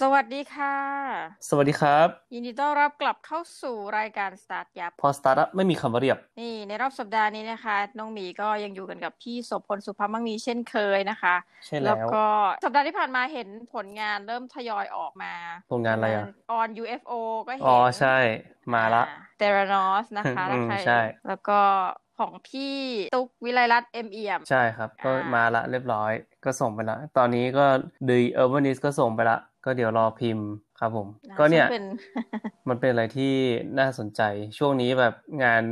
สวัสดีค่ะ สวัสดีครับ ยินดีต้อนรับกลับเข้าสู่รายการ Start ยับ พอสตาร์ทไม่มีคำว่าเรียบ นี่ในรอบสัปดาห์นี้นะคะ น้องหมีก็ยังอยู่กันกับพี่โสพลสุภาพมั่งมีเช่นเคยนะคะ ใช่แล้แล้ววก็สัปดาห์ที่ผ่านมาเห็นผลงานเริ่มทยอยออกมา ผลงานอะไรอะออน UFO ก็เห็น อ๋อ ใช่ มาละเตรานอสนะคะอืถ้ามใครใช่ แล้วก็ของพี่ตุ๊กวิไลรัตน์เอ็มเอี่ยม ใช่ครับ ก็อ่ามมาละเรียบร้อย ก็ส่งไปละ ตอนนี้ก็ดีเออร์ n นิสก็ส่งไปละ ก็เดี๋ยวรอพิมพ์ครับผมะก็เนี่ยซึ่งเป็นมันเป็นอะไรที่น่าสนใจช่วงนี้แบบงาน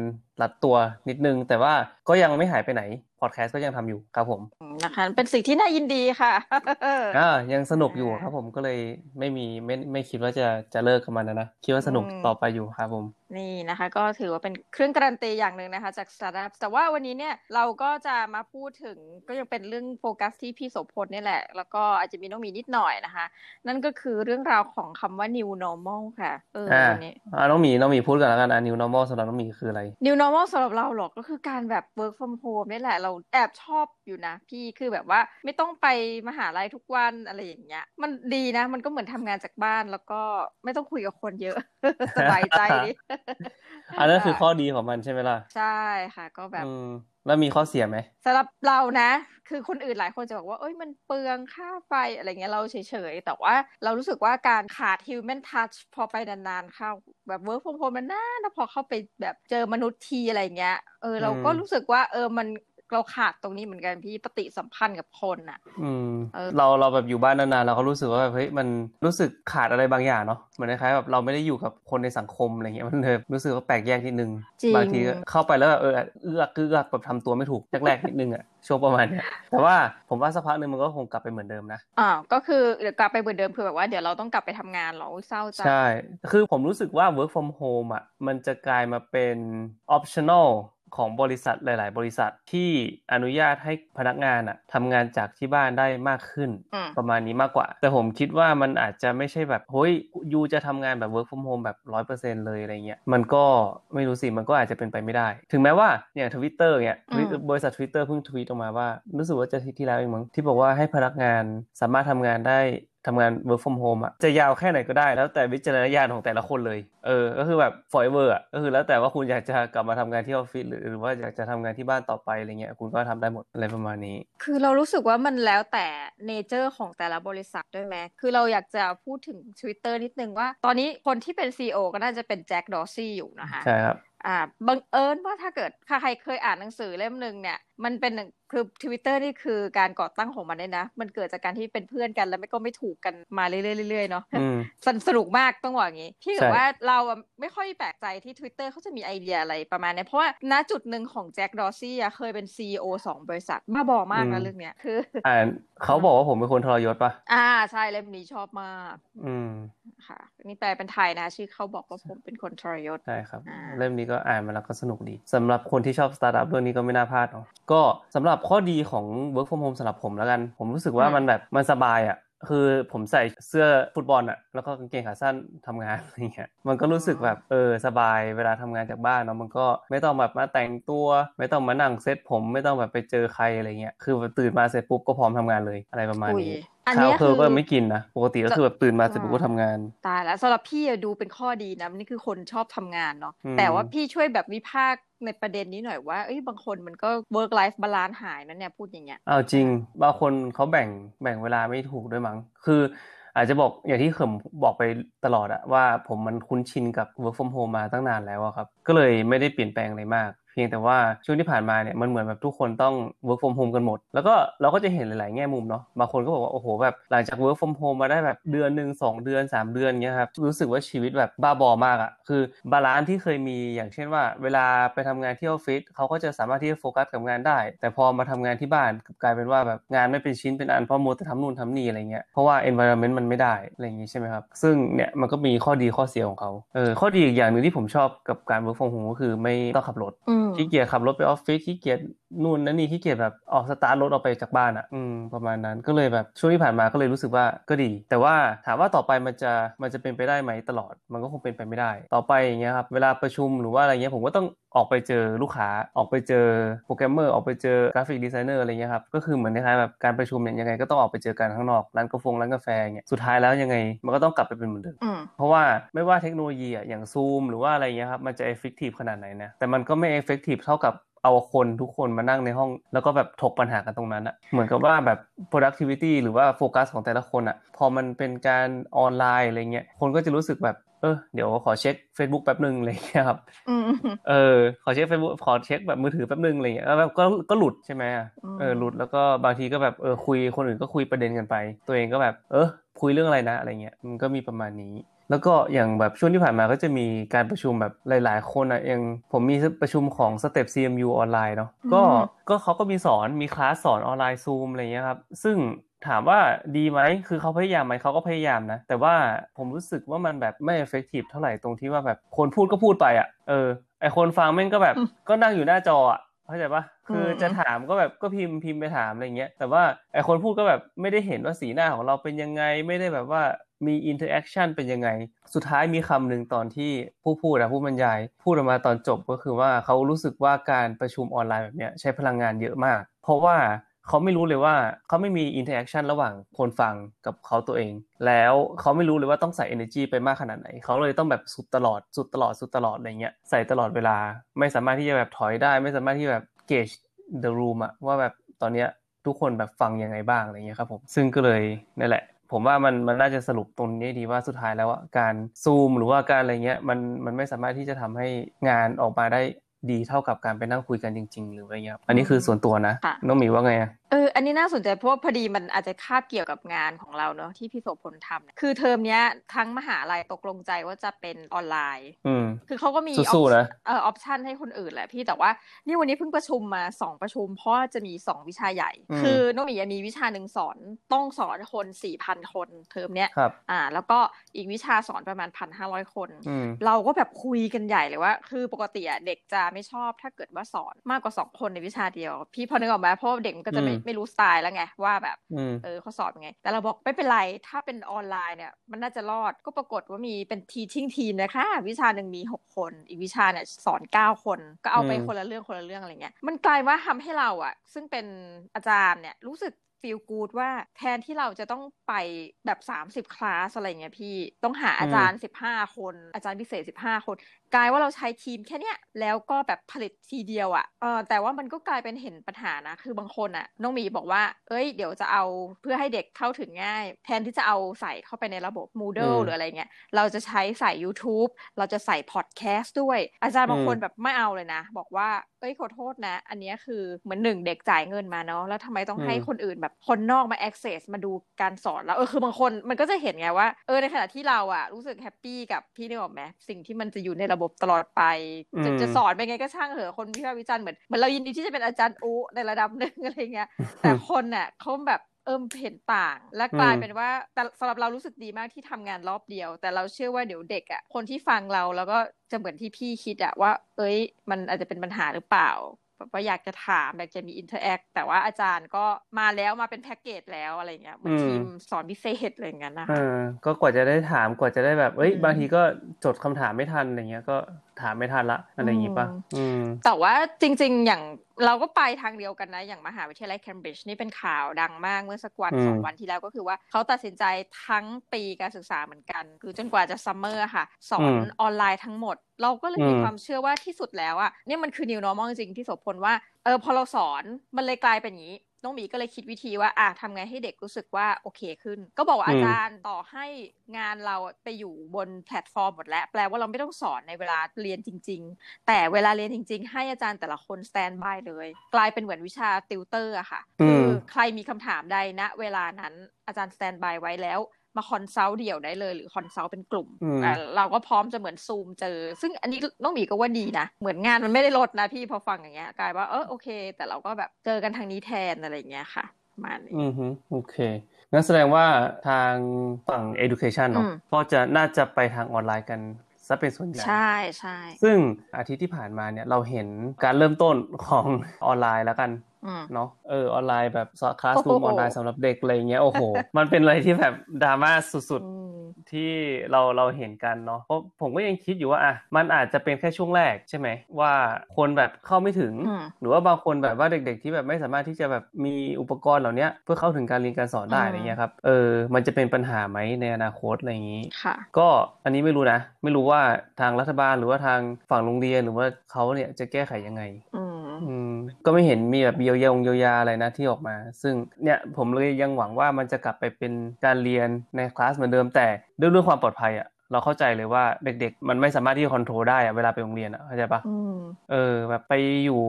รัดตัวนิดนึง แต่ว่าก็ยังไม่หายไปไหนพอดแคสต์ก็ยังทำอยู่ครับผมนะคะเป็นสิ่งที่น่ายินดีค่ะอ่ายังสนุกอยู่อ่าครับผมก็เลยไม่มีไม่ไม่คิดว่าจะจะเลิกกับมันนะนะคิดว่าสนุกอืมต่อไปอยู่ครับผม นี่นะคะ ก็ถือว่าเป็นเครื่องการันตีอย่างหนึ่งนะคะ จากสตาร์ทอัพแต่ว่าวันนี้เนี่ยเราก็จะมาพูดถึงก็ยังเป็นเรื่องโฟกัสที่พี่โสพลนี่แหละ แล้วก็อาจจะมีน้องหมีนิดหน่อยนะคะ นั่นก็คือเรื่องราวของคำว่า new normal ค่ะเอออ่าวันนี้อ่าน้องหมีน้องหมีพูดกันแล้วกันอะ new normal สำหรับน้องหมีคืออะไร new normal สำหรับเราหรอกก็คือการแบบ work from home นี่แหละเราแอบชอบอยู่นะ พี่คือแบบว่าไม่ต้องไปมหาลัยทุกวันอะไรอย่างเงี้ย มันดีนะ มันก็เหมือนทำงานจากบ้านแล้วก็ไม่ต้องคุยกับคนเยอะสบายใจดีอันนั้นคือข้อดีของมันใช่ไหมล่ะ ใช่ค่ะ ก็แบบอืม แล้วมีข้อเสียไหมสำหรับเรานะ คือคนอื่นหลายคนจะบอกว่าเอ้ยมันเปลืองค่าไฟอะไรเงี้ยเราเฉยๆ แต่ว่าเรารู้สึกว่าการขาด human touch พอไปนานๆเข้า แบบ work from home มันน่านนะพอเข้าไปแบบเจอมนุษย์ทีอะไรเงี้ยเออเราก็รู้สึกว่าเออมัน เราขาดตรงนี้เหมือนกันพี่ปฏิสัมพันธ์กับคนอะ อืมเออเราเราแบบอยู่บ้านนานๆเราก็รู้สึกว่าแบบเฮ้ยมันรู้สึกขาดอะไรบางอย่างเนาะเหมือนคล้ายๆแบบเราไม่ได้อยู่กับคนในสังคมอะไรเงี้ยมันเลยรู้สึกว่าแปลกแยกนิดนึงจริงบางทีก็เข้าไปแล้วแบบเออเอื้อกเอื้อกแบบทำตัวไม่ถูกแรกๆนิดนึงอะช่วงประมาณเนี้ยแต่ว่าผมว่าสักพักหนึ่งมันก็คงกลับไปเหมือนเดิมนะอ่าก็คือเดี๋ยวกลับไปเหมือนเดิมคือแบบว่าเดี๋ยวเราต้องกลับไปทำงานเหรออุ๊ยเศร้าจังใช่ คือผมรู้สึกว่า work from home อะมันจะกลายมาเป็น optional ของบริษัทหลาย ๆ บริษัทที่อนุญาตให้พนักงานอะทำงานจากที่บ้านได้มากขึ้นอืมประมาณนี้มากกว่า แต่ผมคิดว่ามันอาจจะไม่ใช่แบบเฮ้ยยูจะทำงานแบบ work from home แบบร้อยเปอร์เซ็นเลยอะไรเงี้ยมันก็ไม่รู้สิมันก็อาจจะเป็นไปไม่ได้ ถึงแม้ว่าอย่างทวิตเตอร์เนี่ยอืมบริษัท Twitter เพิ่งทวีตออกมาว่า รู้สึกว่าจะที่ที่แล้วเองมั้งที่บอกว่าให้พนักงานสามารถทำงานได้ ทำงาน work from home อะจะยาวแค่ไหนก็ได้ แล้วแต่วิจารณญาณของแต่ละคนเลย เออ ก็คือแบบ forever อะก็คือแล้วแต่ว่าคุณอยากจะกลับมาทำงานที่ออฟฟิศหรือหรือว่าอยากจะทำงานที่บ้านต่อไปอะไรเงี้ยคุณก็ทำได้หมดอะไรประมาณนี้ คือเรารู้สึกว่ามันแล้วแต่nature ของแต่ละบริษัทด้วยไหมคือเราอยากจะพูดถึง Twitter นิดนึงว่า ตอนนี้คนที่เป็น CEO ก็น่าจะเป็นแจ็คดอร์ซี่อยู่นะคะใช่ครับอ่าบังเอิญว่าถ้าเกิดใครเคยอ่านหนังสือเล่มหนึ่งเนี่ยมันเป็นหนึ่งคือทวิตเตอร์นี่คือการก่อตั้งของมันเนี่ยนะ มันเกิดจากการที่เป็นเพื่อนกันแล้วไม่ก็ไม่ถูกกันมาเรื่อยๆเรื่อยๆเนาะอืมสนสนุกมากต้องบอกอย่างนี้พี่ใช่ถือว่าเราอะไม่ค่อยแปลกใจที่ Twitter เขาจะมีไอเดียอะไรประมาณเนี้ยเพราะว่าณจุดหนึ่งของแจ็คดอร์ซี่อะเคยเป็น CEO สองบริษัทบ้าบอมากนะเรื่องเนี้ยคืออ่านเขาบอกว่าผมเป็นคนทรยศปะอ่าใช่เล่มนี้ชอบมาก อืมค่ะ นี่แปลเป็นไทยนะ ชื่อเขาบอกว่าผมเป็นคนทรยศใช่ครับอ่าเล่มนี้ก็อ่านมาแล้วก็สนุกดีสำหรับคนที่ชอบสตาร์ทอัพเรื่องนี้ก็ไม่น่าพลาดเนาะก็สำหรับข้อดีของ work from home สำหรับผมแล้วกัน ผมรู้สึกว่ามันแบบมันสบายอะคือผมใส่เสื้อฟุตบอลอะแล้วก็กางเกงขาสั้นทำงานอะไรเงี้ยมันก็รู้สึกแบบเออสบายเวลาทำงานจากบ้านเนาะมันก็ไม่ต้องแบบมาแต่งตัว ไม่ต้องมานั่งเซตผม ไม่ต้องแบบไปเจอใครอะไรเงี้ยคือตื่นมาเสร็จปุ๊บก็พร้อมทำงานเลยอะไรประมาณอุ้ยนี้ อันข้าเนี้วยเคคืออก็ไม่กินนะปกติก็คือแบบตื่นมาเสร็จปุ๊บก็ทำงาน ตายแล้วสำหรับพี่อะดูเป็นข้อดีนะนี่คือคนชอบทำงานเนาะอืมแต่ว่าพี่ช่วยแบบวิพากษ์ในประเด็นนี้หน่อยว่าเอ้ยบางคนมันก็ work life balance หายนะเนี่ยพูดอย่างเงี้ยเอาจริง บางคนเขาแบ่งแบ่งเวลาไม่ถูกด้วยมั้งคืออาจจะบอกอย่างที่เขิมบอกไปตลอดอะว่าผมมันคุ้นชินกับ work from home มาตั้งนานแล้วอะครับ ก็เลยไม่ได้เปลี่ยนแปลงอะไรมาก เพียงแต่ว่าช่วงที่ผ่านมาเนี่ยมันเหมือนแบบทุกคนต้อง work from home กันหมด แล้วก็เราก็จะเห็นหลายๆแง่มุมเนาะบางคนก็บอกว่าโอ้โหแบบหลังจาก work from home มาได้แบบเดือนหนึ่งสองเดือนสามเดือนเงี้ยครับรู้สึกว่าชีวิตแบบบ้าบอมากอะคือ balance ที่เคยมีอย่างเช่นว่า เวลาไปทำงานที่ออฟฟิศเขาก็จะสามารถที่จะโฟกัสกับงานได้ แต่พอมาทำงานที่บ้านกลายเป็นว่าแบบงานไม่เป็นชิ้นเป็นอันเพราะมัวแต่ทำนู่นทำนี่อะไรเงี้ยเพราะว่า environment มันไม่ได้อะไรอย่างงี้ใช่ไหมครับซึ่งเนี่ยมันก็มีข้อดีข้อเสียของเขาเออข้อดีอีกอย่างหนึ่งที่ผมชอบกับการ work from home ก็คือไม่ต้องขับรถขี้เกียจขับรถไปออฟฟิศขี้เกียจ นู่นนั่นนี่ขี้เกียจแบบออกสตาร์ทรถออกไปจากบ้านอะ อืมประมาณนั้นก็เลยแบบช่วงที่ผ่านมาก็เลยรู้สึกว่าก็ดี แต่ว่าถามว่าต่อไปมันจะมันจะเป็นไปได้ไหมตลอด มันก็คงเป็นไปไม่ได้ ต่อไปอย่างเงี้ยครับเวลาประชุมหรือว่าอะไรเงี้ยผมก็ต้องออกไปเจอลูกค้าออกไปเจอโปรแกรมเมอร์ออกไปเจอ graphic designer อะไรเงี้ยครับก็คือเหมือนคล้ายๆแบบการประชุมเนี่ยยังไงก็ต้องออกไปเจอกันข้างนอกร้านกาแฟร้านกาแฟเงี้ยสุดท้ายแล้วยังไงมันก็ต้องกลับไปเป็นเหมือนเดิมอืมเพราะว่าไม่ว่าเทคโนโลยีอะอย่างซูมหรือว่าอะไรเงี้ยครับมันจะ effective ขนาดไหนนะแต่มันก็ไม่ effective เท่ากับ เอาคนทุกคนมานั่งในห้อง แล้วก็แบบถกปัญหากันตรงนั้นอะเหมือนกับว่าแบบ productivity หรือว่าโฟกัสของแต่ละคนอะพอมันเป็นการออนไลน์อะไรเงี้ยคนก็จะรู้สึกแบบเออเดี๋ยวขอเช็ค Facebook แป๊บหนึ่งอะไรเงี้ยครับอืมเออ ขอเช็ค Facebook ขอเช็คแบบมือถือแป๊บหนึ่งอะไรเงี้ยแล้วแบบก็ก็หลุดใช่ไหมอะอืมเออหลุดแล้วก็บางทีก็แบบเออคุยคนอื่นก็คุยประเด็นกันไป ตัวเองก็แบบ เออคุยเรื่องอะไรนะอะไรเงี้ยมันก็มีประมาณนี้ แล้วก็อย่างแบบช่วงที่ผ่านมาก็จะมีการประชุมแบบหลาย ๆ คนอะอย่างผมมีประชุมของ Step CMU ออนไลน์เนาะก็อืมก็เขาก็มีสอนมีคลาสสอนออนไลน์ซูมอะไรเงี้ยครับ ซึ่งถามว่าดีไหมคือเขาพยายามไหมเขาก็พยายามนะ แต่ว่าผมรู้สึกว่ามันแบบไม่ effective เท่าไหร่ตรงที่ว่าแบบคนพูดก็พูดไปอะเออไอคนฟังแม่งก็แบบอืมก็นั่งอยู่หน้าจออะ เข้าใจปะคือมจะถามก็แบบก็พิมพ์พิมพ์ไปถามอะไรเงี้ย แต่ว่าไอคนพูดก็แบบไม่ได้เห็นว่าสีหน้าของเราเป็นยังไง ไม่ได้แบบว่ามี interaction เป็นยังไง สุดท้ายมีคำหนึ่งตอนที่ผู้พูดอะผู้บรรยาย พูดออกมาตอนจบก็คือว่าเขารู้สึกว่าการประชุมออนไลน์แบบเนี้ยใช้พลังงานเยอะมาก เพราะว่า เขาไม่รู้เลยว่าเขาไม่มี interaction ระหว่างคนฟังกับเขาตัวเอง แล้วเขาไม่รู้เลยว่าต้องใส่ energy ไปมากขนาดไหน เขาเลยต้องแบบสุดตลอดสุดตลอดสุดตลอดอะไรเงี้ยใส่ตลอดเวลา ไม่สามารถที่จะแบบถอยได้ ไม่สามารถที่แบบ gauge the room อะว่าแบบตอนเนี้ยทุกคนแบบฟังยังไงบ้างอะไรเงี้ยครับผมซึ่งก็เลยนั่นแหละ ผมว่ามันมันน่าจะสรุปตรงนี้ดีว่าสุดท้ายแล้วอะการซูมหรือว่าการอะไรเงี้ยมันมันไม่สามารถที่จะทำให้งานออกมาได้ ดีเท่ากับการไปนั่งคุยกันจริง ๆ หรืออะไรเงี้ยครับอันนี้คือส่วนตัวนะค่ะน้องหมีว่าไงอะ เออ อันนี้น่าสนใจเพราะว่าพอดีมันอาจจะคาบเกี่ยวกับงานของเราเนอะที่พี่โสพลทำคือเทอมเนี้ยทั้งมหาลัยตกลงใจว่าจะเป็นออนไลน์ อืม คือเขาก็มีสู้ๆนะเอ่อออปชันให้คนอื่นแหละพี่แต่ว่า นี่วันนี้เพิ่งประชุมมาสองประชุม เพราะว่าจะมีสองวิชาใหญ่อืมคือน้องหมีมีวิชาหนึ่งสอนต้องสอนคนสี่พันคนเทอมเนี้ยครับอ่า แล้วก็อีกวิชาสอนประมาณพันห้าร้อยคนอืมเราก็แบบคุยกันใหญ่เลยว่า คือปกติอะเด็กจะไม่ชอบถ้าเกิดว่าสอนมากกว่าสองคนในวิชาเดียว พี่พอนึกออกไหมเพราะว่าเด็กมันก็จะไม่อืมไม่รู้สไตล์แล้วไงว่าแบบอืมเออเขาสอนยังไง แต่เราบอกไม่เป็นไรถ้าเป็นออนไลน์เนี่ย มันน่าจะรอดก็ปรากฏว่ามีเป็นทีชิ่งทีมนะคะ วิชาหนึ่งมีหกคน อีกวิชาเนี่ยสอนเก้าคน ก็เอาไปอืมคนละเรื่องคนละเรื่องอะไรเงี้ยมันกลายว่าทำให้เราอะซึ่งเป็นอาจารย์เนี่ยรู้สึกฟีลกูดว่าแทนที่เราจะต้องไปแบบ 30 คลาสอะไรเงี้ยพี่ ต้องหาอาจารย์ 15 คน อาจารย์พิเศษ 15 คน กลายว่าเราใช้ทีมแค่เนี้ยแล้วก็แบบผลิตทีเดียวอะ่ะเออแต่ว่ามันก็กลายเป็นเห็นปัญหานะ คือบางคนอะ่ะน้องหมีบอกว่า เอ้ย เดี๋ยวจะเอาเพื่อให้เด็กเข้าถึงง่าย แทนที่จะเอาใส่เข้าไปในระบบ Moodle อืมหรืออะไรเงี้ยเราจะใช้ใส่ YouTube เราจะใส่พอดแคสต์ด้วย อาจารย์บางคนอืมแบบไม่เอาเลยนะ บอกว่าเอ้ยขอโทษนะ อันเนี้ยคือเหมือนหนึ่งเด็กจ่ายเงินมาเนาะแล้วทำไมต้องให้คนอื่นแบบคนนอกมา access มาดูการสอนแล้วเออคือบางคนมันก็จะเห็นไงว่าเออในขณะที่เราอะรู้สึกแฮปปี้กับพี่นึกออกไหมสิ่งที่มันจะอยู่ในระบบตลอดไป จะอืมจะสอนไปไงก็ช่างเหอะคนวิพากษ์วิจารณ์เหมือนเหมือนเรายินดีที่จะเป็นอาจารย์อูในระดับหนึ่งอะไรเงี้ยแต่คนน่ะเขาแบบเอิมเห็นต่าง และกลายอืมเป็นว่าแต่สำหรับเรารู้สึกดีมากที่ทำงานรอบเดียว แต่เราเชื่อว่าเดี๋ยวเด็กอะคนที่ฟังเราแล้วก็จะเหมือนที่พี่คิดอะว่า เอ้ย มันอาจจะเป็นปัญหาหรือเปล่า แบบว่าอยากจะถามอยากจะมี interact แต่ว่าอาจารย์ก็มาแล้วมาเป็นแพ็กเกจแล้วอะไรเงี้ยเหมือนอืมทีมสอนพิเศษอะไรอย่างเงี้ยนะเอคะอก็กว่าจะได้ถามกว่าจะได้แบบ เอ้ยอืมบางทีก็จดคำถามไม่ทันอะไรเงี้ยก็ถามไม่ทันละอะไรอย่างงี้ป่ะอืมแต่ว่าจริง ๆ อย่างเราก็ไปทางเดียวกันนะ อย่างมหาวิทยาลัยเคมบริดจ์นี่เป็นข่าวดังมากเมื่อสักวันอืมสองวันที่แล้วก็คือว่าเขาตัดสินใจทั้งปีการศึกษาเหมือนกัน คือจนกว่าจะ summer ค่ะ สอนออนไลน์ทั้งหมด เราก็เลยมีความเชื่อว่าที่สุดแล้วอะเนี่ยมันคือ new normal จริงๆที่โสพลว่าเออพอเราสอนมันเลยกลายเป็นอย่างนี้ น้องหมีก็เลยคิดวิธีว่า อะทำไงให้เด็กรู้สึกว่าโอเคขึ้น ก็บอกว่าอืมอาจารย์ต่อให้งานเราไปอยู่บนแพลตฟอร์มหมดแล้วแปลว่าเราไม่ต้องสอนในเวลาเรียนจริง ๆ แต่เวลาเรียนจริง ๆ ให้อาจารย์แต่ละคน standby เลย กลายเป็นเหมือนวิชาติวเตอร์อะค่ะอืคือมใครมีคำถามใดณเวลานั้นอาจารย์ standby ไว้แล้ว มา consult เดี่ยวได้เลยหรือ consult เป็นกลุ่มอืมอะเราก็พร้อมจะเหมือนซูมเจอ ซึ่งอันนี้น้องหมีก็ว่าดีนะ เหมือนงานมันไม่ได้ลดนะพี่พอฟังอย่างเงี้ยกลายว่าเออโอเค แต่เราก็แบบเจอกันทางนี้แทนอะไรอย่างเงี้ยค่ะประมาณนี้อืมฮึโอเคงั้นแสดงว่าทางฝั่ง education เนาะอืมก็จะน่าจะไปทางออนไลน์กันซะเป็นส่วนใหญ่ใช่ใช่ซึ่งอาทิตย์ที่ผ่านมาเนี่ยเราเห็นการเริ่มต้นของออนไลน์แล้วกัน เนาะเออออนไลน์แบบคลาสรูมออนไลน์สำหรับเด็กอะไรเงี้ยโอ้โห มันเป็นอะไรที่แบบดราม่าสุดๆที่เราเราเห็นกันเนาะเพราะผมก็ยังคิดอยู่ว่าอะมันอาจจะเป็นแค่ช่วงแรกใช่ไหมว่าคนแบบเข้าไม่ถึง หรือว่าบางคนแบบว่าเด็ก ๆ ที่แบบไม่สามารถที่จะแบบมีอุปกรณ์เหล่านี้เพื่อเข้าถึงการเรียนการสอนได้อะไรเงี้ยครับเออมันจะเป็นปัญหาไหมในอนาคตอะไรอย่างนี้ค่ะก็อันนี้ไม่รู้นะ ไม่รู้ว่าทางรัฐบาลหรือว่าทางฝั่งโรงเรียนหรือว่าเขาเนี่ยจะแก้ไขยังไงอืม ก็ไม่เห็นมีแบบเยียวยาเยียวยาอะไรนะที่ออกมา ซึ่งเนี่ยผมเลยยังหวังว่ามันจะกลับไปเป็นการเรียนในคลาสเหมือนเดิมแต่ด้วยเรื่องความปลอดภัยอะเราเข้าใจเลยว่าเด็กๆ มันไม่สามารถที่จะคอนโทรลได้อะเวลาไปโรงเรียนอะเข้าใจปะเออแบบไปอยู่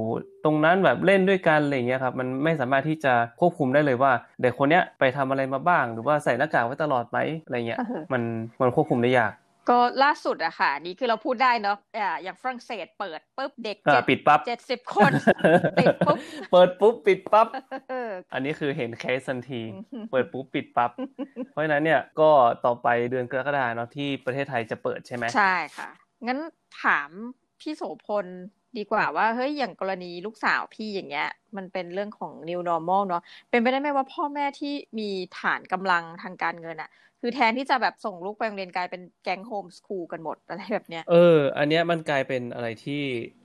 ตรงนั้นแบบเล่นด้วยกันอะไรเงี้ยครับมันไม่สามารถที่จะควบคุมได้เลยว่าเด็กคนเนี้ยไปทำอะไรมาบ้าง หรือว่าใส่หน้ากากไว้ตลอดไหมอะไรเงี้ยมันมันควบคุมได้ยาก ก็ล่าสุดอะค่ะ นี่คือเราพูดได้เนาะอย่างฝรั่งเศสเปิดปุ๊บเด็กเจ็ดปิดปั๊บเจ็ดสิบคนปิดปุ๊บเปิดปุ๊บปิดปั๊บอันนี้คือเห็นเคสทันที เปิดปุ๊บปิดปั๊บเพราะฉะนั้นเนี่ยก็ต่อไปเดือนกรกฎาเนาะที่ประเทศไทยจะเปิดใช่ไหมใช่ค่ะ งั้นถามพี่โสพล ดีกว่าว่าเฮ้ยอย่างกรณีลูกสาวพี่อย่างเงี้ย มันเป็นเรื่องของ new normal เนาะเป็นไปได้ไหมว่าพ่อแม่ที่มีฐานกำลังทางการเงินอะคือแทนที่จะแบบส่งลูกไปโรงเรียนกลายเป็นแก๊งโฮมสคูลกันหมดอะไรแบบเนี้ยเออ อันเนี้ยมันกลายเป็นอะไรที่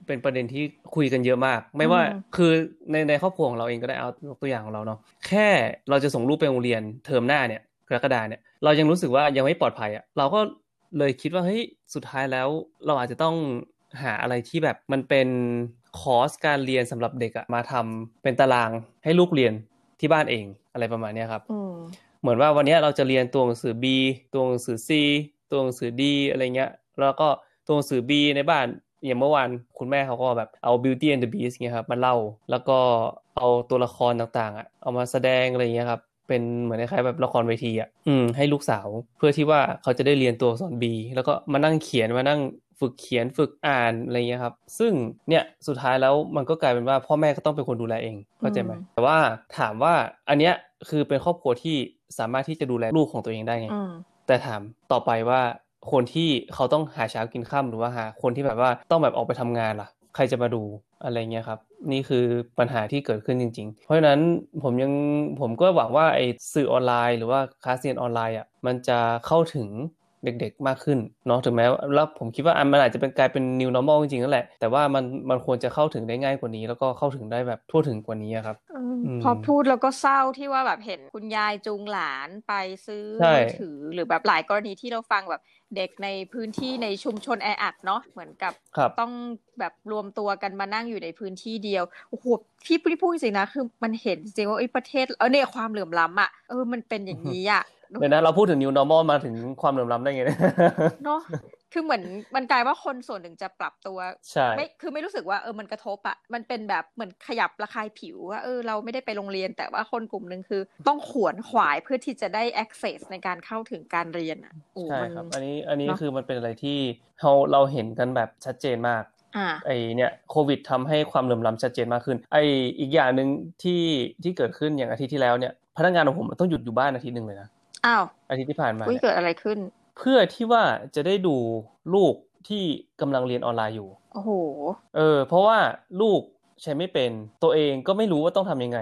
เป็นประเด็นที่คุยกันเยอะมาก ไม่ว่าคือในในครอบครัวของเราเองก็ได้เอาตัวอย่างของเราเนาะแค่เราจะส่งลูกไปโรงเรียนเทอมหน้าเนี่ยกรกฎาเนี่ยเรายังรู้สึกว่ายังไม่ปลอดภัยอะ่ะเราก็เลยคิดว่าเฮ้ยสุดท้ายแล้วเราอาจจะต้อง หาอะไรที่แบบมันเป็นคอร์สการเรียนสำหรับเด็กอะมาทำเป็นตารางให้ลูกเรียนที่บ้านเองอะไรประมาณนี้ครับเหมือนว่าวันนี้เราจะเรียนตัวหนังสือ B ตัวหนังสือ C ตัวหนังสือ D อะไรเงี้ย แล้วก็ตัวหนังสือ B ในบ้านอย่างเมื่อวานคุณแม่เขาก็แบบเอา Beauty and the Beast เงี้ยครับมาเล่า แล้วก็เอาตัวละครต่างๆอะเอามาแสดงอะไรเงี้ยครับเป็นเหมือนคล้ายๆแบบละครเวทีอะอืมให้ลูกสาว เพื่อที่ว่าเขาจะได้เรียนตัวสอน B แล้วก็มานั่งเขียนมานั่ง ฝึกเขียนฝึกอ่านอะไรเงี้ยครับ ซึ่งเนี่ยสุดท้ายแล้วมันก็กลายเป็นว่าพ่อแม่ก็ต้องเป็นคนดูแลเองเข้าใจไหมแต่ว่าถามว่าอันเนี้ยคือเป็นครอบครัวที่สามารถที่จะดูแลลูกของตัวเองได้ไงแต่ถามต่อไปว่าคนที่เขาต้องหาเช้ากินข้าหรือว่าหาคนที่แบบว่าต้องแบบออกไปทำงานล่ะ ใครจะมาดูอะไรเงี้ยครับนี่คือปัญหาที่เกิดขึ้นจริง ๆ เพราะฉะนั้นผมยังผมก็หวังว่าไอ้สื่อออนไลน์ หรือว่าคลาสเรียนออนไลน์อะมันจะเข้าถึง เด็กๆมากขึ้นเนาะถึงแม้แล้วผมคิดว่าอันมันอาจจะเป็นกลายเป็น new normal จริงๆนั่นแหละ แต่ว่ามันมันควรจะเข้าถึงได้ง่ายกว่านี้ แล้วก็เข้าถึงได้แบบทั่วถึงกว่านี้ครับพอพูดแล้วก็เศร้าที่ว่าแบบเห็นคุณยายจูงหลานไปซื้อมือถือหรือแบบหลายกรณีที่เราฟังแบบเด็กในพื้นที่ในชุมชนแออัดเนาะเหมือนกับต้องแบบรวมตัวกันมานั่งอยู่ในพื้นที่เดียวโอ้โหที่พูดจริงนะคือมันเห็นจริงว่าไอ้ประเทศเออเนี่ยความเหลื่อมล้ำอะเออมันเป็นอย่างนี้อะ เดี๋ยวนะเราพูดถึง new normal มาถึงความเหลื่อมล้ำได้ไงเนาะคือเหมือนมันกลายว่าคนส่วนหนึ่งจะปรับตัวใช่ไม่คือไม่รู้สึกว่าเออมันกระทบอะมันเป็นแบบเหมือนขยับระคายผิวว่าเออเราไม่ได้ไปโรงเรียน แต่ว่าคนกลุ่มหนึ่งคือ ต้องขวนขวายเพื่อที่จะได้ access ในการเข้าถึงการเรียนอะใช่ครับ อันนี้อันนี้คือมันเป็นอะไรที่เราเราเห็นกันแบบชัดเจนมากไอเนี่ยโควิดทำให้ความเหลื่อมล้ำชัดเจนมากขึ้น ไออีกอย่างหนึ่งที่ที่เกิดขึ้นอย่างอาทิตย์ที่แล้วเนี่ยพนักงานของผมต้องหยุดอยู่บ้านอาทิตย์หนึ่งเลยนะ อ้าวอาทิตย์ที่ผ่านมาเกิดอะไรขึ้น เพื่อที่ว่าจะได้ดูลูกที่กำลังเรียนออนไลน์อยู่โอ้โหเออ เพราะว่าลูกใช้ไม่เป็นตัวเองก็ไม่รู้ว่าต้องทํำยังไง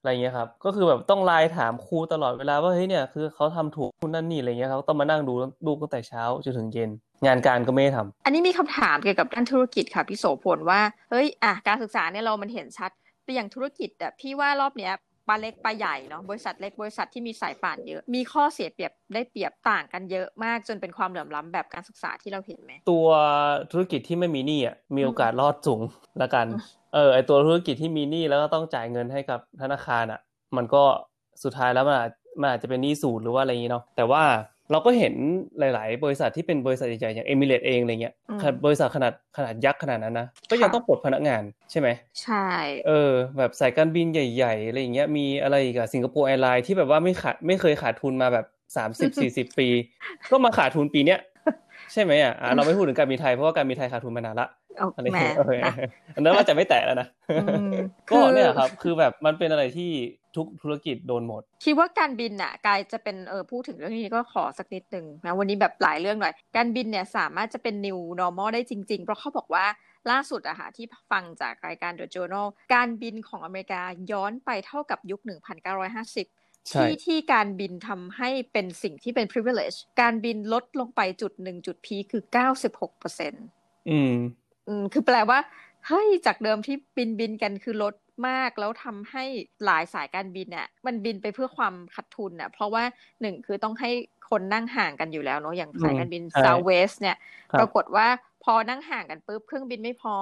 อะไรเงี้ยครับ ก็คือแบบต้องไลน์ถามครูตลอดเวลาว่าเฮ้ยเนี่ยคือเขาทำถูกคุณนั่นนี่อะไรเงี้ยเขาต้องมานั่งดูลูกตั้งแต่เช้าจนถึงเย็น งานการก็ไม่ทำอันนี้มีคำถามเกี่ยวกับด้านธุรกิจค่ะพี่โสพลว่าเฮ้ยอะการศึกษาเนี่ยเรามันเห็นชัดแต่อย่างธุรกิจอะพี่ว่ารอบเนี้ย ปลาเล็กปลาใหญ่เนาะบริษัทเล็กบริษัทที่มีสายป่านเยอะ มีข้อเสียเปรียบได้เปรียบต่างกันเยอะมากจนเป็นความเหลื่อมล้าแบบการศึกษาที่เราเห็นไหมตัวธุรกิจที่ไม่มีหนี้อะมีโอกาสรอดสูงละกันเออไอตัวธุรกิจที่มีหนี้แล้วก็ต้องจ่ายเงินให้กับธนาคารอะ มันก็สุดท้ายแล้วมันอาจมันอาจจะเป็นหนี้สูญหรือว่าอะไรอย่างนี้เนาะแต่ว่า เราก็เห็นหลาย ๆ บริษัทที่เป็นบริษัทใหญ่ๆอย่างเอมิเรตเองอะไรเงี้ยบริษัทขนาดขนาดยักษ์ขนาดนั้นนะก็ยังต้องปลดพนักงานใช่ไหมใช่เออแบบสายการบินใหญ่ ๆ อะไรอย่างเงี้ยมีอะไรอีกอะ Singapore Airlines ที่แบบว่าไม่ขาดไม่เคยขาดทุนมาแบบสามสิบสี่สิบปี ก็มาขาดทุนปีเนี้ยใช่ไหมอะเราไม่พูดถึงการบินไทยเพราะว่าการบินไทยขาดทุนมานานละ อะไรอันนั้นว่าจะไม่แตะแล้วนะก็เนี่ยครับ คือแบบมันเป็นอะไรที่ทุกธุรกิจโดนหมด คิดว่าการบินอะกายจะเป็นเออพูดถึงเรื่องนี้ก็ขอสักนิดหนึ่งนะวันนี้แบบหลายเรื่องหน่อย การบินเนี่ยสามารถจะเป็น new normal ได้จริง ๆ เพราะเขาบอกว่าล่าสุดอะค่ะที่ฟังจากรายการ The Journal การบินของอเมริกาย้อนไปเท่ากับยุค 1950ที่ที่การบินทำให้เป็นสิ่งที่เป็น privilege การบินลดลงไปจุดหนึ่งจุดพีคือ 96เปอร์เซ็นต์อืม อืมคือแปลว่าเฮ้ยจากเดิมที่บินบินกันคือลดมากแล้วทำให้หลายสายการบินเนี่ยมันบินไปเพื่อความขาดทุนน่ะเพราะว่าหนึ่งคือต้องให้คนนั่งห่างกันอยู่แล้วเนาะอย่างสายการบิน Southwest เนี่ย ปรากฏว่า พอนั่งห่างกันปุ๊บเครื่องบินไม่พอ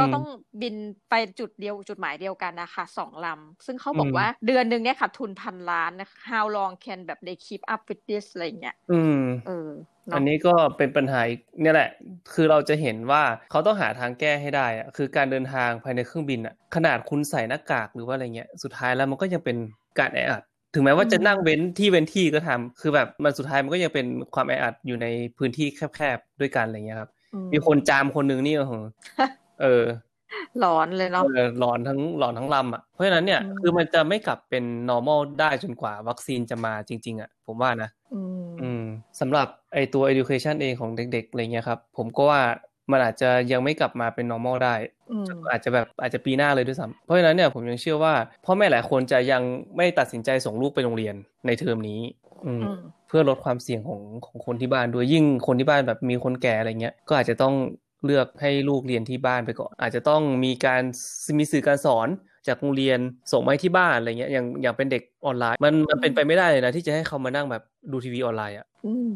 ก็ต้องบินไปจุดเดียวจุดหมายเดียวกันนะคะสองลำ ซึ่งเขาบอกว่าเดือนหนึ่งเนี่ยขาดทุนพันล้านนะคะ how long can แบบ they keep up with this อะไรเงี้ยอืมเอออันนี้ก็เป็นปัญหาเนี่ยแหละ คือเราจะเห็นว่าเขาต้องหาทางแก้ให้ได้อะคือการเดินทางภายในเครื่องบินอะขนาดคุณใส่หน้ากากหรือว่าอะไรเงี้ยสุดท้ายแล้วมันก็ยังเป็นการแออัดถึงแม้ว่าจะนั่งเว้นที่เว้นที่ก็ทำคือแบบมันสุดท้ายมันก็ยังเป็นความแออัดอยู่ในพื้นที่แคบๆด้วยกันอะไรเงี้ยครับ มีคนจามคนหนึ่งนี่โอ้โหเออหลอนเลยเนาะหลอนทั้งหลอนทั้งลำอะ เพราะฉะนั้นเนี่ยคือมันจะไม่กลับเป็น normal ได้จนกว่าวัคซีนจะมาจริง ๆ อะ ผมว่านะอืมสำหรับไอตัว education เองของเด็กๆอะไรเงี้ยครับ ผมก็ว่ามันอาจจะยังไม่กลับมาเป็น normal ได้ อาจจะแบบอาจจะปีหน้าเลยด้วยซ้ำเพราะฉะนั้นเนี่ยผมยังเชื่อว่าพ่อแม่หลายคนจะยังไม่ตัดสินใจส่งลูกไปโรงเรียนในเทอมนี้อืม เพื่อลดความเสี่ยงของของคนที่บ้านด้วยยิ่งคนที่บ้านแบบมีคนแก่อะไรเงี้ยก็อาจจะต้องเลือกให้ลูกเรียนที่บ้านไปก่อน อาจจะต้องมีการมีสื่อการสอนจากโรงเรียนส่งมาที่บ้านอะไรเงี้ยอย่างอย่างเป็นเด็กออนไลน์มันมันเป็นไปไม่ได้เลยนะ ที่จะให้เขามานั่งแบบดูทีวีออนไลน์อะ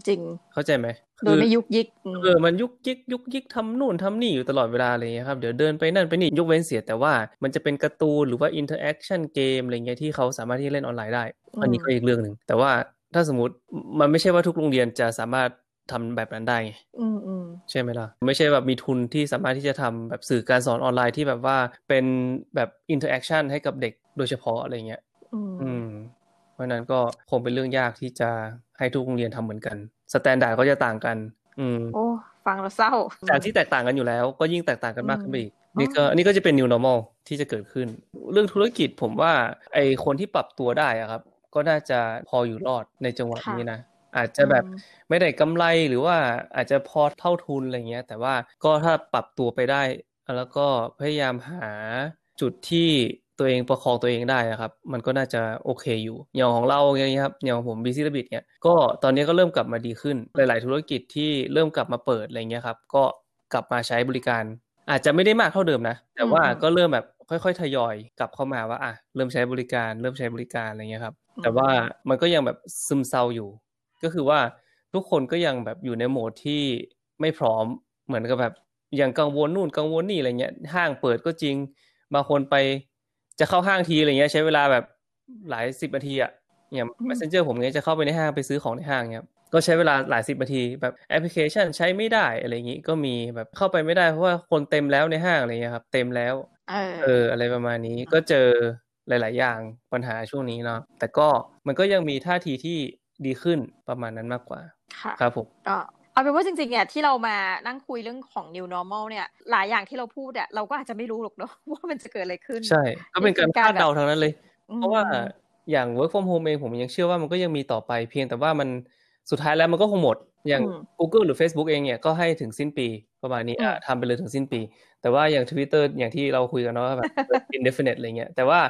จริงเข้าใจไหมโดยไม่ยุกยิกเออมันยุกยิกยุกยิกทำนู่นทำนี่อยู่ตลอดเวลาอะไรเงี้ยครับเดี๋ยวเดินไปนั่นไปนี่ยกเว้นเสียแต่ว่ามันจะเป็นการ์ตูนหรือว่า interaction game อะไรเงี้ยที่เขาสามารถที่เล่นออนไลน์ได้ อันนี้ก็อีกเรื่องหนึ่งแต่ว่า ถ้าสมมติมันไม่ใช่ว่าทุกโรงเรียนจะสามารถทำแบบนั้นได้ใช่ไหมล่ะ ไม่ใช่แบบมีทุนที่สามารถที่จะทำแบบสื่อการสอนออนไลน์ที่แบบว่าเป็นแบบ interaction ให้กับเด็กโดยเฉพาะอะไรเงี้ย อืมเพราะนั้นก็คงเป็นเรื่องยากที่จะให้ทุกโรงเรียนทำเหมือนกัน standard ก็จะต่างกัน อืมโอ้ฟังแล้วเศร้าจากที่แตกต่างกันอยู่แล้วก็ยิ่งแตกต่างกันมากขึ้นไปอีกนี่ก็อันนี้ก็จะเป็น new normal ที่จะเกิดขึ้น เรื่องธุรกิจผมว่าไอคนที่ปรับตัวได้อะครับ ก็น่าจะพออยู่รอดในจังหวะนี้นะอาจจะแบบไม่ได้กำไรหรือว่าอาจจะพอเท่าทุนอะไรเงี้ย แต่ว่าก็ถ้าปรับตัวไปได้ แล้วก็พยายามหาจุดที่ตัวเองประคองตัวเองได้ครับ มันก็น่าจะโอเคอยู่อย่างของเราอย่างนี้ครับอย่างของผมบีซีบิทเนี่ยก็ตอนนี้ก็เริ่มกลับมาดีขึ้น หลาย ๆ ธุรกิจที่เริ่มกลับมาเปิดอะไรเงี้ยครับ ก็กลับมาใช้บริการ อาจจะไม่ได้มากเท่าเดิมนะ แต่ว่าก็เริ่มแบบค่อย ๆ ทยอยกลับเข้ามาว่าอะเริ่มใช้บริการ เริ่มใช้บริการอะไรเงี้ยครับ แต่ว่ามันก็ยังแบบซึมเศร้าอยู่ ก็คือว่าทุกคนก็ยังแบบอยู่ในโหมดที่ไม่พร้อมเหมือนกับแบบยังกังวลนู่นกังวลนี่อะไรเงี้ยห้างเปิดก็จริงบางคนไปจะเข้าห้างทีอะไรเงี้ย ใช้เวลาแบบหลายสิบนาทีอะอย่าง messenger ผมเนี้ยจะเข้าไปในห้างไปซื้อของในห้างเนี้ยก็ใช้เวลาหลายสิบนาทีแบบแอปพลิเคชันใช้ไม่ได้อะไรอย่างนี้ก็มีแบบเข้าไปไม่ได้เพราะว่าคนเต็มแล้วในห้างอะไรเงี้ยครับ เต็มแล้ว เอออะไรประมาณนี้ก็เจอ หลาย ๆ อย่างปัญหาช่วงนี้เนาะแต่ก็มันก็ยังมีท่าทีที่ดีขึ้นประมาณนั้นมากกว่าครับผมก็เอาเป็นว่าจริงๆเนี่ยที่เรามานั่งคุยเรื่องของ new normal เนี่ยหลายอย่างที่เราพูดเนี่ยเราก็อาจจะไม่รู้หรอกเนาะว่ามันจะเกิดอะไรขึ้น ใช่ ก็เป็นการคาดเดาทางนั้นเลย เพราะว่าอย่าง work from home เองผมยังเชื่อว่ามันก็ยังมีต่อไปเพียงแต่ว่ามันสุดท้ายแล้วมันก็คงหมด อย่าง Google หรือ Facebook เองเนี่ยก็ให้ถึงสิ้นปีประมาณนี้อะทำไปเลยถึงสิ้นปี แต่ว่าอย่าง Twitter อย่างที่เราคุยกันเนาะแบบ indefinite อะไรเงี้ยแต่ว่า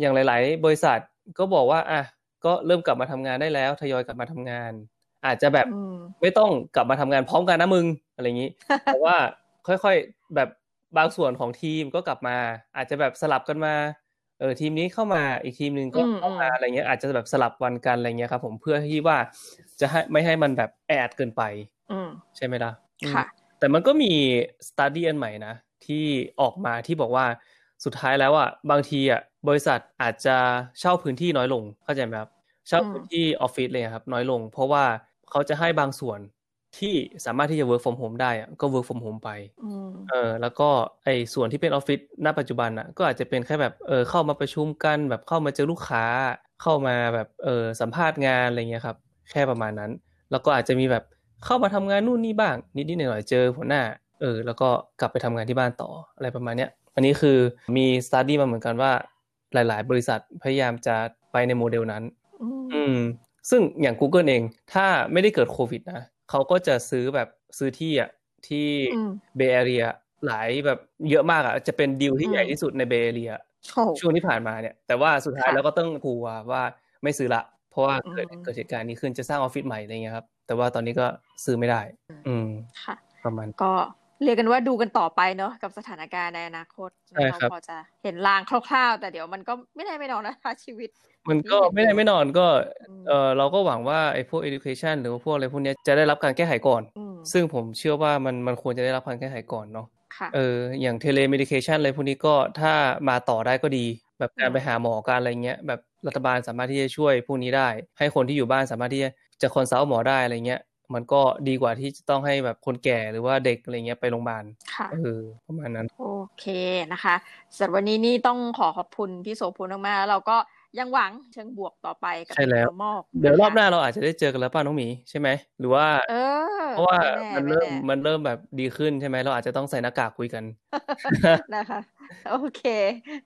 อย่างหลาย ๆ บริษัทก็บอกว่าอะก็เริ่มกลับมาทำงานได้แล้ว ทยอยกลับมาทำงาน อาจจะแบบไม่ต้องกลับมาทำงานพร้อมกันนะมึงอะไรอย่างนี้แต่ว่าค่อยๆแบบบางส่วนของทีมก็กลับมา อาจจะแบบสลับกันมาเออทีมนี้เข้ามาอีกทีมหนึ่งก็เข้ามาอะไรเงี้ยอาจจะแบบสลับวันกันอะไรเงี้ยครับ ผมเพื่อที่ว่าจะให้ไม่ให้มันแบบแออัดเกินไปใช่ไหมล่ะค่ะ แต่มันก็มี study อันใหม่นะที่ออกมาที่บอกว่า สุดท้ายแล้วอะบางทีอะบริษัทอาจจะเช่าพื้นที่น้อยลงเข้าใจไหมครับเช่าพื้นที่ออฟฟิศเลยครับ น้อยลง เพราะว่าเขาจะให้บางส่วนที่สามารถที่จะ work from home ได้อะก็ work from home ไปเออแล้วก็ไอ้ส่วนที่เป็นออฟฟิศณปัจจุบันอะก็อาจจะเป็นแค่แบบเออเข้ามาประชุมกันแบบเข้ามาเจอลูกค้า เข้ามาแบบเออสัมภาษณ์งานอะไรเงี้ยครับแค่ประมาณนั้น แล้วก็อาจจะมีแบบเข้ามาทำงานนู่นนี่บ้าง นิดๆหน่อยๆเจอหัวหน้าเออแล้วก็กลับไปทำงานที่บ้านต่ออะไรประมาณเนี้ย อันนี้คือมีสตัดดี้มาเหมือนกันว่า หลาย ๆ บริษัทพยายามจะไปในโมเดลนั้น อืม ซึ่งอย่าง Google เอง ถ้าไม่ได้เกิดโควิดนะเขาก็จะซื้อแบบซื้อที่อะที่ Bay Area หลายแบบเยอะมากอะ จะเป็นดีลที่ใหญ่ที่สุดใน Bay Area ช่วงที่ผ่านมาเนี่ย แต่ว่าสุดท้ายแล้วก็ต้องบอกว่าไม่ซื้อละ เพราะว่าเกิดเกิดเหตุการณ์นี้ขึ้นจะสร้างออฟฟิศใหม่อะไรเงี้ยครับ แต่ว่าตอนนี้ก็ซื้อไม่ได้ อืมค่ะ ประมาณก็ เรียกกันว่าดูกันต่อไปเนาะกับสถานการณ์ในอนาคตเราพอจะเห็นรางคร่าวๆ แต่เดี๋ยวมันก็ไม่แน่ไม่นอนนะคะชีวิต มันก็ไม่แน่ไม่นอนก็เออเราก็หวังว่าไอ้พวก education หรือว่าพวกอะไรพวกนี้จะได้รับการแก้ไขก่อน ซึ่งผมเชื่อว่ามันมันควรจะได้รับการแก้ไขก่อนเนาะเอออย่าง telemedication อะไรพวกนี้ก็ถ้ามาต่อได้ก็ดี แบบการไปหาหมอการอะไรเงี้ยแบบรัฐบาลสามารถที่จะช่วยพวกนี้ได้ ให้คนที่อยู่บ้านสามารถที่จะจะ consult หมอได้อะไรเงี้ย มันก็ดีกว่าที่จะต้องให้แบบคนแก่หรือว่าเด็กอะไรเงี้ยไปโรงพยาบาลค่ะเออประมาณนั้น โอเคนะคะสำหรับวันนี้นี่ต้องขอขอบคุณพี่โสพลมากๆเราก็ ยังหวังเชิงบวกต่อไปกับใช่แล้วมอกเดี๋ยวรอบหน้าเราอาจจะได้เจอกันแล้วป้าน้องหมีใช่ไหมหรือว่า เออ เพราะว่ามันเริ่มมันเริ่มแบบดีขึ้นใช่ไหมเราอาจจะต้องใส่หน้ากากคุยกันนะคะโอเค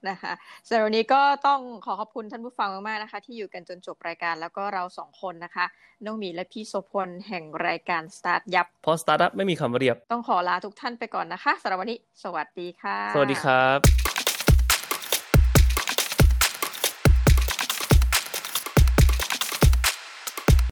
นะคะสำหรับวันนี้ก็ต้องขอขอบคุณท่านผู้ฟังมากๆนะคะ ที่อยู่กันจนจบรายการแล้วก็เราสองคนนะคะน้องหมีและพี่โสพลแห่งรายการสตาร์ทยับเพราะสตาร์ทอัพไม่มีคำเรียบ ต้องขอลาทุกท่านไปก่อนนะคะสำหรับวันนี้ สวัสดีค่ะ สวัสดีครับ